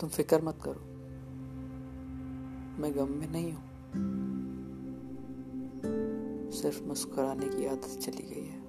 तुम फ़िक्र मत करो। मैं गम में नहीं हूँ। सिर्फ़ मुस्कुराने की आदत चली गई है।